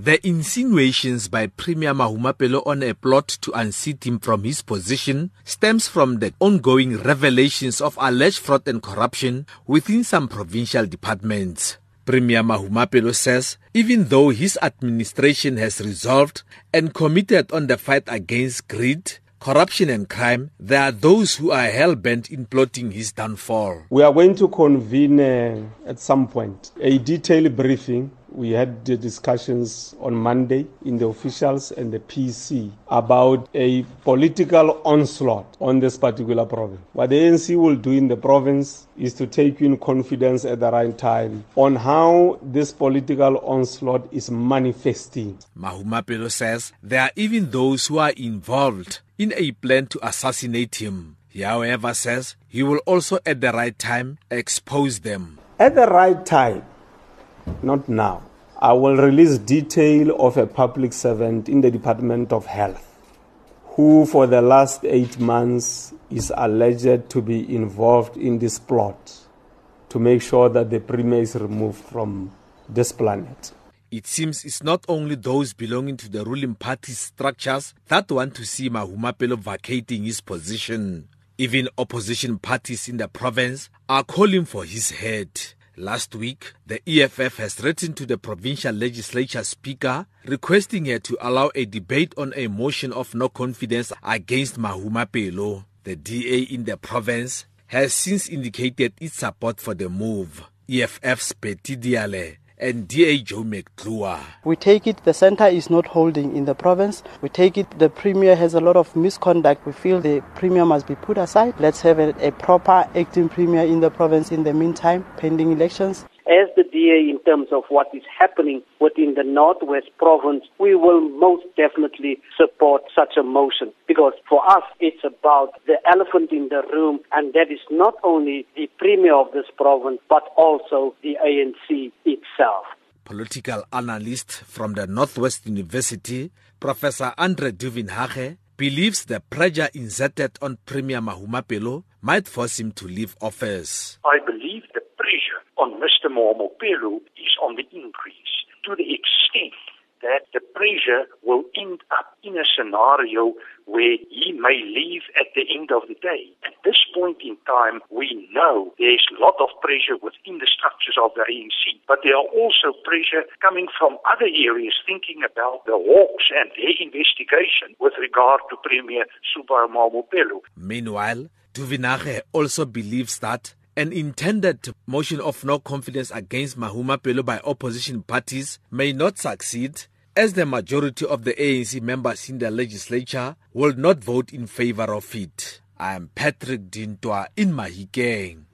The insinuations by Premier Mahumapelo on a plot to unseat him from his position stems from the ongoing revelations of alleged fraud and corruption within some provincial departments. Premier Mahumapelo says even though his administration has resolved and committed on the fight against greed, corruption and crime, there are those who are hell bent in plotting his downfall. We are going to convene uh, at some point a detailed briefing we had the discussions on Monday in the officials and the PC about a political onslaught on this particular province. What the ANC will do in the province is to take you in confidence at the right time on how this political onslaught is manifesting. Mahumapelo says there are even those who are involved in a plan to assassinate him. He, however, says he will also at the right time expose them. At the right time, not now. I will release detail of a public servant in the Department of Health who for the last 8 months is alleged to be involved in this plot to make sure that the premier is removed from this planet. It seems it's not only those belonging to the ruling party structures that want to see Mahumapelo vacating his position. Even opposition parties in the province are calling for his head. Last week, the EFF has written to the provincial legislature speaker requesting her to allow a debate on a motion of no confidence against Mahumapelo. The DA in the province has since indicated its support for the move. EFF's Betty Diale and DA Joe McGluwa. We take it the center is not holding in the province. We take it the premier has a lot of misconduct. We feel the premier must be put aside. Let's have a, a proper acting premier in the province in the meantime, pending elections as the DA in terms of what is happening within the Northwest province, we will most definitely support such a motion because for us it's about the elephant in the room and that is not only the premier of this province but also the ANC itself. Political analyst from the Northwest University, Professor Andre Duvenhage, believes the pressure inserted on Premier Mahumapelo might force him to leave office. I believe the pressure Mr. Mahumapelo is on the increase to the extent that the pressure will end up in a scenario where he may leave at the end of the day. At this point in time, we know there's a lot of pressure within the structures of the ANC, but there are also pressure coming from other areas thinking about the Hawks and their investigation with regard to Premier Supra Mahumapelo. Meanwhile, Duvenhage also believes that an intended motion of no confidence against Mahumapelo by opposition parties may not succeed as the majority of the ANC members in the legislature will not vote in favor of it. I am Patrick Dintwa in Mahikeng.